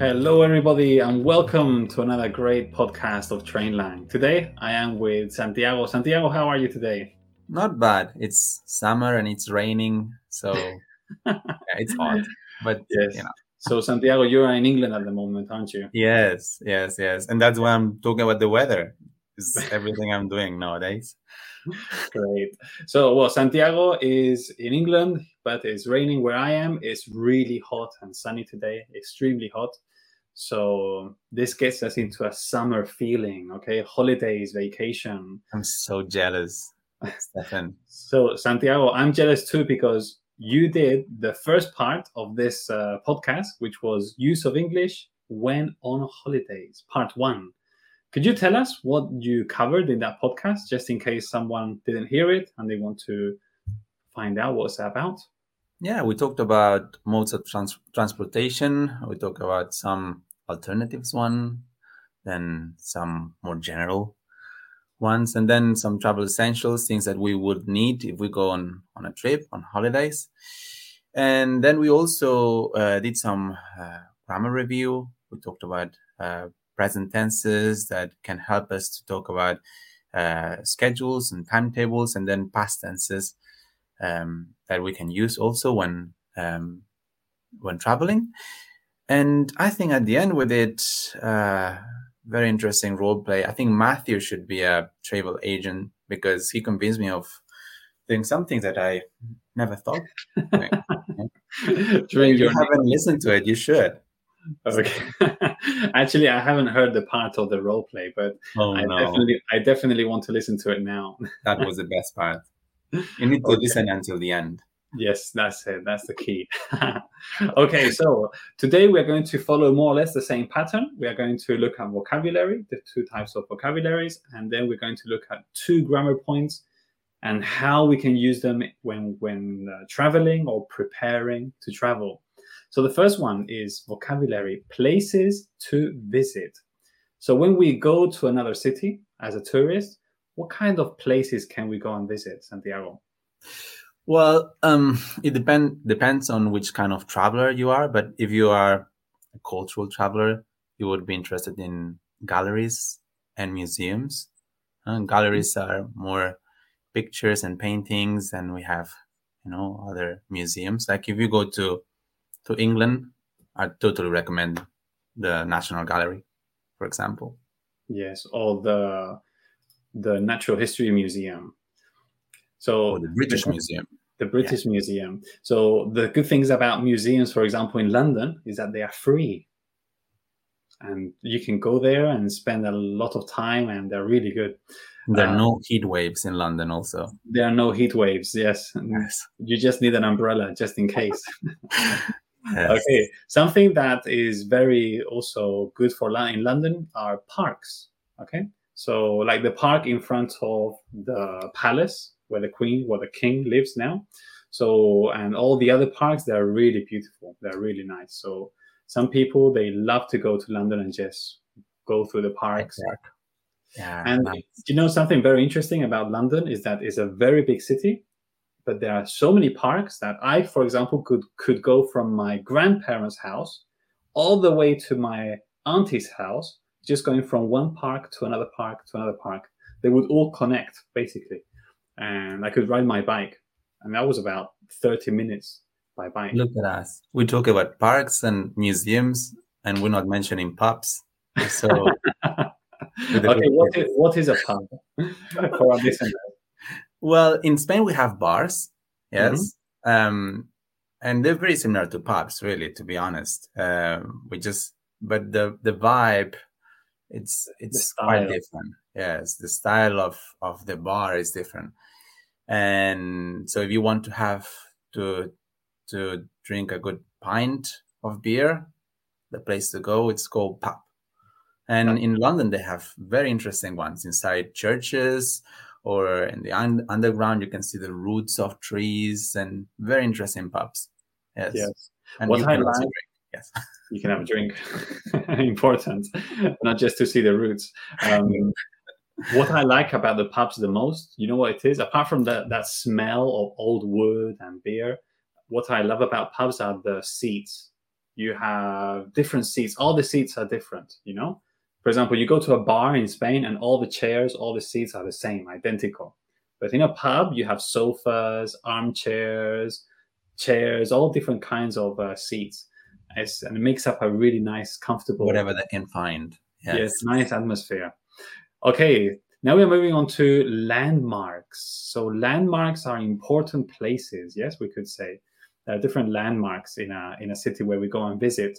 Hello, everybody, and welcome to another great podcast of Trainlang. Today, I am with Santiago. Santiago, how are you today? Not bad. It's summer and it's raining, so yeah, it's hot. But yes. you know. So, Santiago, you're in England at the moment, aren't you? Yes, yes, yes. And that's why I'm talking about the weather. Is everything I'm doing nowadays. Great. So, well, Santiago is in England, but it's raining where I am. It's really hot and sunny today, extremely hot. So, this gets us into a summer feeling, okay? Holidays, vacation. I'm so jealous, Stefan. so, Santiago, I'm jealous too because you did the first part of this uh, podcast, which was use of English when on holidays, part one. Could you tell us what you covered in that podcast, just in case someone didn't hear it and they want to find out what's about? Yeah, we talked about modes of trans- transportation. We talked about some alternatives one, then some more general ones, and then some travel essentials, things that we would need if we go on on a trip on holidays. And then we also uh, did some uh, grammar review. We talked about uh, present tenses that can help us to talk about uh, schedules and timetables, and then past tenses um, that we can use also when um, when traveling. And I think at the end with it, uh, very interesting role play. I think Matthew should be a travel agent because he convinced me of doing something that I never thought. During you haven't listened to it, you should. Okay. Actually, I haven't heard the part of the role play, but oh, I no. definitely, I definitely want to listen to it now. that was the best part. You need to okay. listen until the end. Yes, that's it. That's the key. okay, so today we are going to follow more or less the same pattern. We are going to look at vocabulary, the two types of vocabularies, and then we're going to look at two grammar points and how we can use them when when uh, traveling or preparing to travel. So the first one is vocabulary places to visit. So when we go to another city as a tourist, what kind of places can we go and visit, Santiago? Well, um, it depend depends on which kind of traveler you are. But if you are a cultural traveler, you would be interested in galleries and museums. Uh, galleries are more pictures and paintings, and we have, you know, other museums. Like if you go to to England, I totally recommend the National Gallery, for example. Yes, all the the Natural History Museum. So or the British the, Museum. The British yeah. Museum. So the good things about museums, for example, in London, is that they are free. And you can go there and spend a lot of time, and they're really good. There are um, no heat waves in London, also. There are no heat waves, yes. yes. You just need an umbrella just in case. Yes. Okay, something that is very also good for in London are parks. Okay, so like the park in front of the palace where the queen, where the king lives now. So and all the other parks, they're really beautiful. They're really nice. So some people they love to go to London and just go through the parks. Exactly. Yeah, and nice. you know something very interesting about London is that it's a very big city, but there are so many parks that I, for example, could could go from my grandparents' house all the way to my auntie's house, just going from one park to another park to another park. They would all connect basically, and I could ride my bike, and that was about thirty minutes by bike. Look at us. We talk about parks and museums, and we're not mentioning pubs. So, okay, what is, what is a pub for our listeners? Well, in Spain we have bars, yes, mm-hmm. um, and they're very similar to pubs, really. To be honest, um, we just but the the vibe, it's it's quite different. Yes, the style of of the bar is different, and so if you want to have to to drink a good pint of beer, the place to go it's called pub. And in London, they have very interesting ones. Inside churches or in the un- underground you can see the roots of trees and very interesting pubs. Yes. Yes. And what I like, yes you can have a drink important not just to see the roots um, what i like about the pubs the most you know what it is apart from that that smell of old wood and beer what i love about pubs are the seats You have different seats. All the seats are different, you know? For example, you go to a bar in Spain and all the chairs, all the seats are the same, identical. But in a pub, you have sofas, armchairs, chairs, all different kinds of uh, seats. It's, and it makes up a really nice, comfortable. Whatever they can find. Yes. yes, nice atmosphere. Okay, now we're moving on to landmarks. So landmarks are important places. Yes, we could say there are different landmarks in a in a city where we go and visit.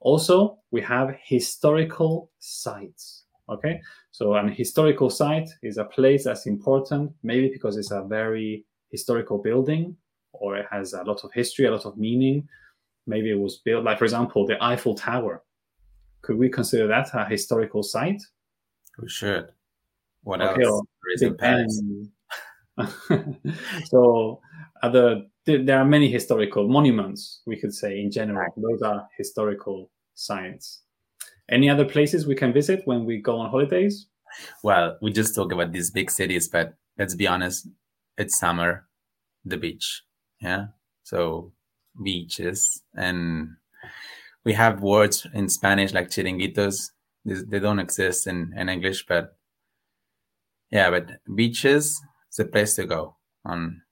Also, we have historical sites. Okay, so an historical site is a place that's important, maybe because it's a very historical building or it has a lot of history, a lot of meaning. Maybe it was built, like for example, the Eiffel Tower. Could we consider that a historical site? We should. What okay, else? Well, Paris. so other there are many historical monuments we could say in general those are historical sites any other places we can visit when we go on holidays well we just talk about these big cities but let's be honest it's summer the beach yeah so beaches and we have words in spanish like chiringuitos they don't exist in, in english but yeah, but beaches is a place to go on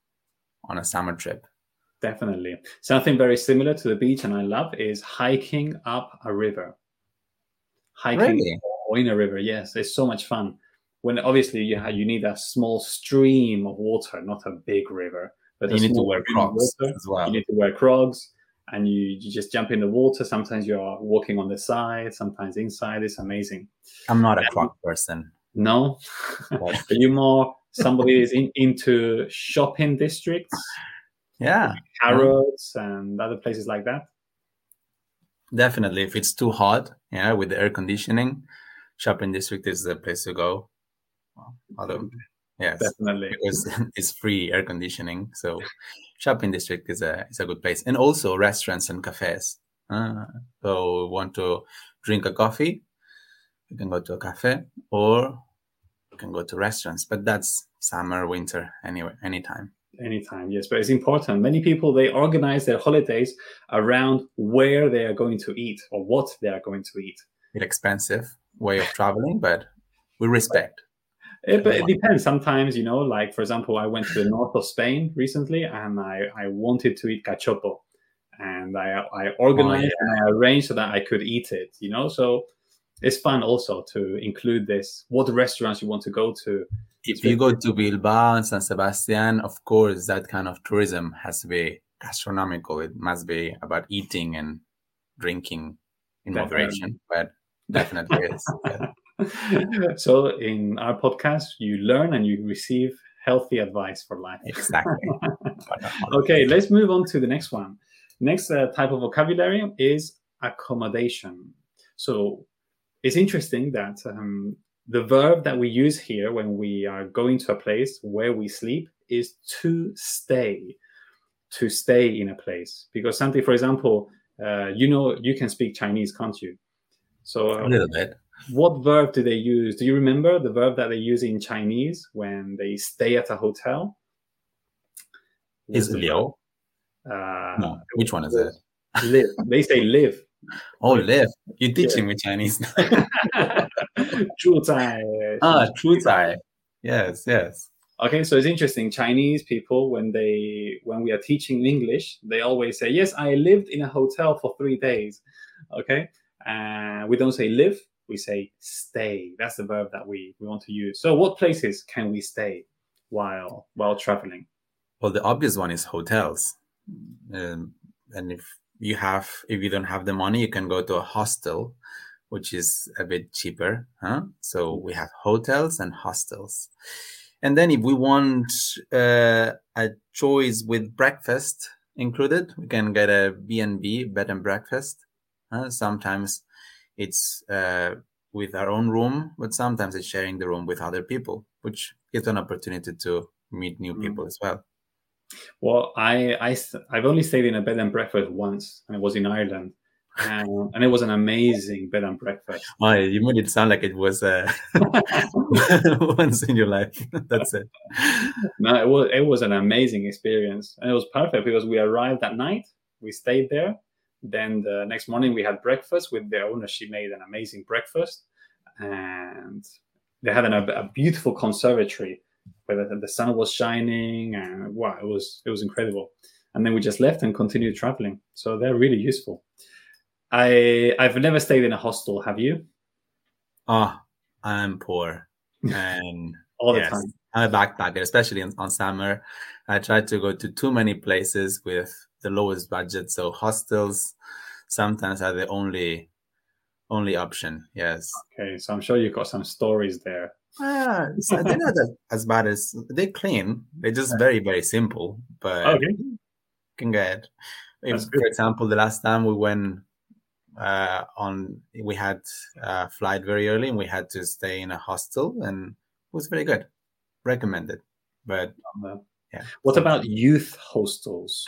on a summer trip. Definitely. Something very similar to the beach and I love is hiking up a river. Hiking really? in a river, yes, it's so much fun. When obviously you have, you need a small stream of water, not a big river. But you need to wear Crocs as well. You need to wear Crocs and you, you just jump in the water. Sometimes you're walking on the side, sometimes inside. It's amazing. I'm not a Croc person. No, are you more somebody is in, into shopping districts? Yeah, like Harrods and other places like that. Definitely, if it's too hot, yeah, with the air conditioning, shopping district is the place to go. although, yes, definitely because it's free air conditioning, so shopping district is a is a good place, and also restaurants and cafes. Uh, so, want to drink a coffee, you can go to a cafe, or you can go to restaurants, but that's summer, winter, anyway, anytime. Anytime, yes, but it's important. Many people they organize their holidays around where they are going to eat or what they are going to eat. It's expensive way of traveling, but we respect. It, but it depends. Sometimes, you know, like for example, I went to the north of Spain recently, and I, I wanted to eat cachopo, and I I organized oh, yeah. and I arranged so that I could eat it. You know, so it's fun also to include this. What restaurants you want to go to. If you go to Bilbao and San Sebastian, of course, that kind of tourism has to be gastronomical. It must be about eating and drinking in definitely. moderation, but definitely is. Yeah. so, in our podcast, you learn and you receive healthy advice for life. Exactly. okay, let's move on to the next one. Next uh, type of vocabulary is accommodation. So, it's interesting that um, the verb that we use here when we are going to a place where we sleep is to stay, to stay in a place. Because something, for example, uh, you know, you can speak Chinese, can't you? So uh, a little bit what verb do they use? Do you remember the verb that they use in Chinese when they stay at a hotel? Is liu? Uh, no, which one is it? Live. they say live. Oh, live. You're teaching yeah. me Chinese. ah, Yes, yes. Okay, so it's interesting. Chinese people, when they when we are teaching English, they always say, "Yes, I lived in a hotel for three days." Okay, uh, we don't say live we say stay. That's the verb that we we want to use. So, what places can we stay while while traveling? Well, the obvious one is hotels, um, and if you have if you don't have the money you can go to a hostel which is a bit cheaper huh? so we have hotels and hostels and then if we want uh, a choice with breakfast included we can get a b&b bed and breakfast uh, sometimes it's uh, with our own room but sometimes it's sharing the room with other people which gives an opportunity to meet new mm. people as well well, I, I I've only stayed in a bed and breakfast once, and it was in Ireland, and, and it was an amazing bed and breakfast. Oh, you made it sound like it was uh, once in your life. That's it. No, it was it was an amazing experience, and it was perfect because we arrived at night, we stayed there, Then the next morning we had breakfast with the owner. She made an amazing breakfast, and they had an, a, beautiful conservatory where the, the sun was shining, and wow, it was it was incredible. And then we just left and continued traveling. So they're really useful. I I've never stayed in a hostel. Have you? Oh, I'm poor, and all the yes, time. I'm a backpacker, especially on, on summer. I try to go to too many places with the lowest budget, so hostels sometimes are the only only option. Yes. Okay, so I'm sure you've got some stories there. Ah, so they're not as, bad as they clean. They're just very very simple, but okay. can get. If, for example, the last time we went uh, on, we had a flight very early, and we had to stay in a hostel, and it was very good. Recommended, but uh, yeah. What about youth hostels?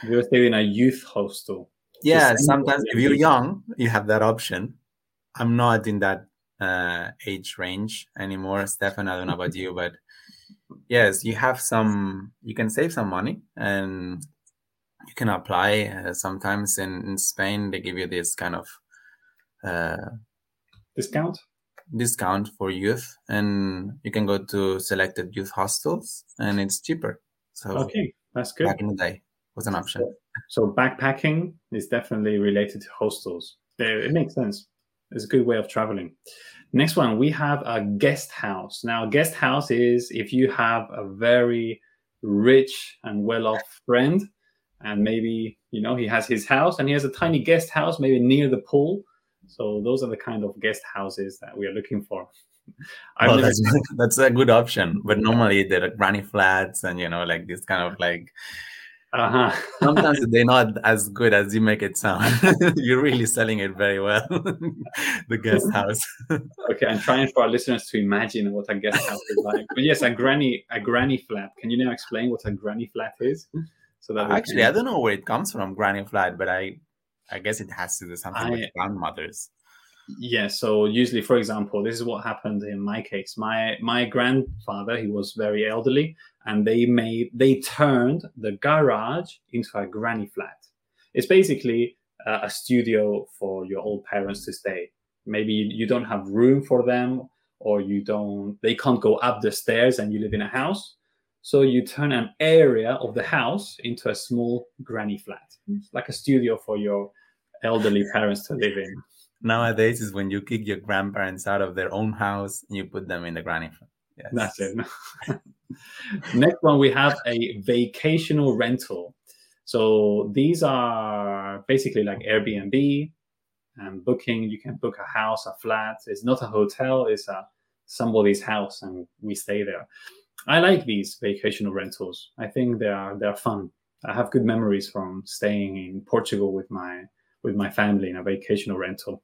Have you ever stayed in a youth hostel? Yeah, sometimes if you're young, you have that option. I'm not in that uh, age range anymore, Stefan. I don't know about you, but yes, you have some. You can save some money, and you can apply. Uh, sometimes in, in Spain, they give you this kind of uh, discount discount for youth, and you can go to selected youth hostels, and it's cheaper. So okay, that's good. Back in the day was an option. So backpacking is definitely related to hostels. It makes sense. It's a good way of traveling. Next one, we have a guest house. Now, a guest house is if you have a very rich and well-off friend, and maybe you know he has his house and he has a tiny guest house, maybe near the pool. So those are the kind of guest houses that we are looking for. well, that's, that's a good option, but normally they're granny flats and you know like this kind of like uh-huh. Sometimes they're not as good as you make it sound. You're really selling it very well. the guest house. okay, I'm trying for our listeners to imagine what a guest house is like. But yes, a granny a granny flat. Can you now explain what a granny flat is? So that actually, can... I don't know where it comes from, granny flat, but I I guess it has to do something I... with grandmothers. Yeah, so usually, for example, this is what happened in my case. My my grandfather, he was very elderly, and they made they turned the garage into a granny flat. It's basically uh, a studio for your old parents to stay. Maybe you don't have room for them, or you don't they can't go up the stairs, and you live in a house. So you turn an area of the house into a small granny flat, like a studio for your elderly parents to live in nowadays is when you kick your grandparents out of their own house and you put them in the granny flat. Yes. That's it. Next one, we have a vacational rental. So these are basically like Airbnb and booking. You can book a house, a flat. It's not a hotel. It's a somebody's house, and we stay there. I like these vacational rentals. I think they are they are fun. I have good memories from staying in Portugal with my with my family in a vacational rental.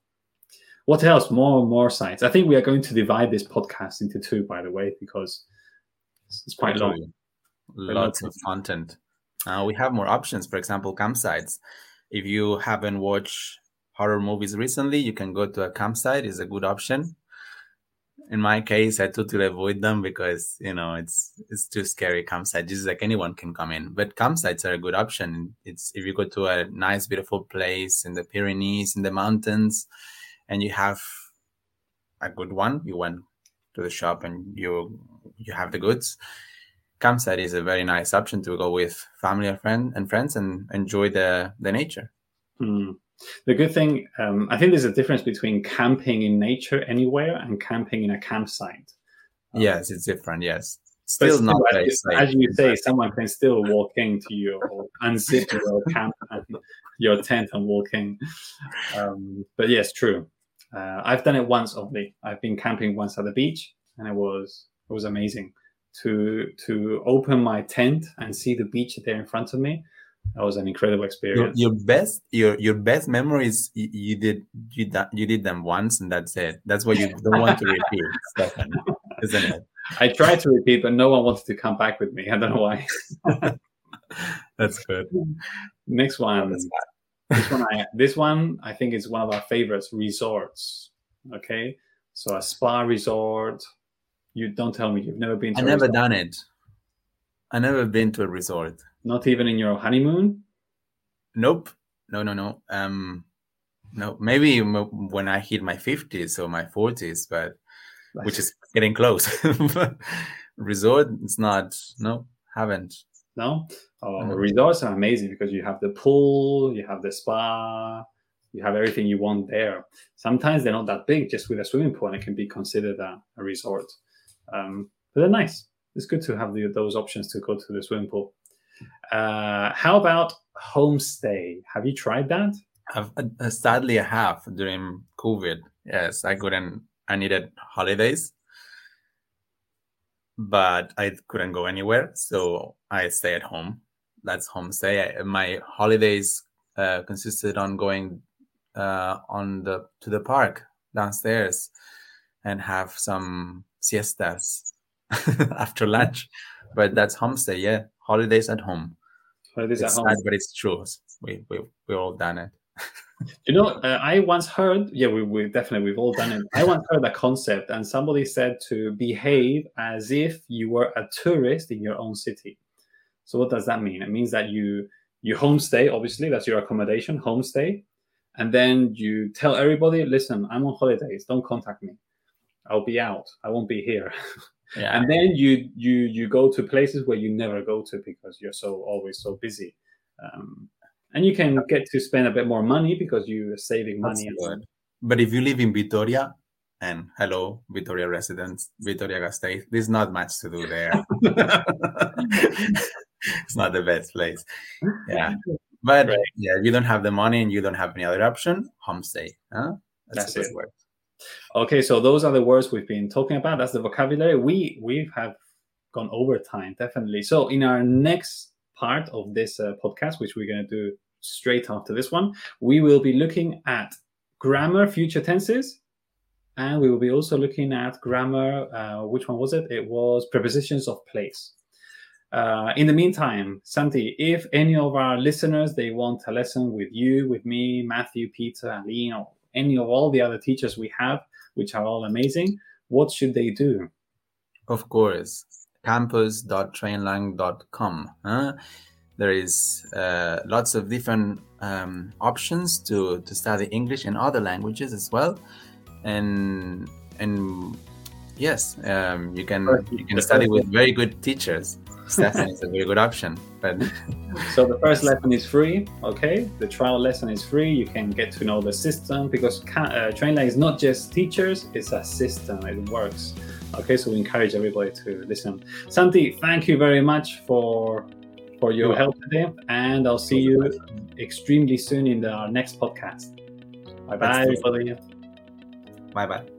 What else? More and more sites. I think we are going to divide this podcast into two, by the way, because it's quite long. Lots of content. Uh, we have more options. For example, campsites. If you haven't watched horror movies recently, you can go to a campsite. is a good option. In my case, I totally avoid them because you know it's it's too scary. Campsite, just like anyone can come in, but campsites are a good option. It's if you go to a nice, beautiful place in the Pyrenees, in the mountains, and you have a good one you went to the shop and you you have the goods campsite is a very nice option to go with family or friend and friends and enjoy the the nature mm. The good thing um, i think there's a difference between camping in nature anywhere and camping in a campsite. Um, yes it's different yes. still, still not as, as you say someone can still walk into you or unzip your camp and your tent and walk in. Um, but yes true. Uh, I've done it once only. I've been camping once at the beach, and it was it was amazing. To to open my tent and see the beach there in front of me. That was an incredible experience. Your, your best your your best memories you, you did you you did them once and that's it. That's what you don't want to repeat, Stefan, isn't it? I tried to repeat, but no one wanted to come back with me. I don't know why. that's good. Next one this one, I, this one, I think is one of our favorites. Resorts. Okay, so a spa resort. You don't tell me you've never been. to I never done it. I never been to a resort. Not even in your honeymoon. Nope, no, no, no. Um, no, maybe when I hit my 50s or my 40s, but which is getting close. Resort, it's not. No, haven't. No, oh, no. resorts are amazing because you have the pool, you have the spa, you have everything you want there. Sometimes they're not that big, just with a swimming pool, and it can be considered a, a resort. Um, but they're nice. It's good to have the, those options to go to the swimming pool. Uh, how about homestay? Have you tried that? I've, uh, sadly, I have during COVID. Yes, I couldn't. I needed holidays, but I couldn't go anywhere, so I stay at home. That's homestay. I, my holidays uh, consisted on going uh, on the to the park downstairs and have some siestas after lunch. But that's homestay, yeah. Holidays at home. Holidays it's at home. Sad, but it's true. We we we all done it. you know, uh, I once heard. Yeah, we we definitely we've all done it. I once heard a concept, and somebody said to behave as if you were a tourist in your own city. So what does that mean? It means that you you homestay. Obviously, that's your accommodation, homestay, and then you tell everybody, "Listen, I'm on holidays. Don't contact me. I'll be out. I won't be here." yeah. and then you you you go to places where you never go to because you're so always so busy. Um, and you can get to spend a bit more money because you're saving money. But if you live in Vitoria and hello Vitoria residents Vitoria Gasteiz there's not much to do there. It's not the best place. Yeah. But right. yeah if you don't have the money and you don't have any other option homestay huh? that's, that's it. word Okay, so those are the words we've been talking about. That's the vocabulary. We we have gone over time, definitely. So in our next part of this uh, podcast, which we're going to do straight after this one, we will be looking at grammar, future tenses, and we will be also looking at grammar. Uh, which one was it? It was prepositions of place. Uh, in the meantime, Santi, if any of our listeners they want a lesson with you, with me, Matthew, Peter, Aline, or any of all the other teachers we have, which are all amazing, what should they do? Of course, campus.trainlang.com. Huh? There is uh, lots of different um, options to, to study English and other languages as well, and and yes, um, you can you can study with very good teachers. Stefan is a very good option. But so the first lesson is free. Okay, the trial lesson is free. You can get to know the system because uh, TrainLang is not just teachers; it's a system. It works. Okay, so we encourage everybody to listen. Santi, thank you very much for for your help today, and I'll see you extremely soon in the, our next podcast. Bye bye, everybody. Bye bye.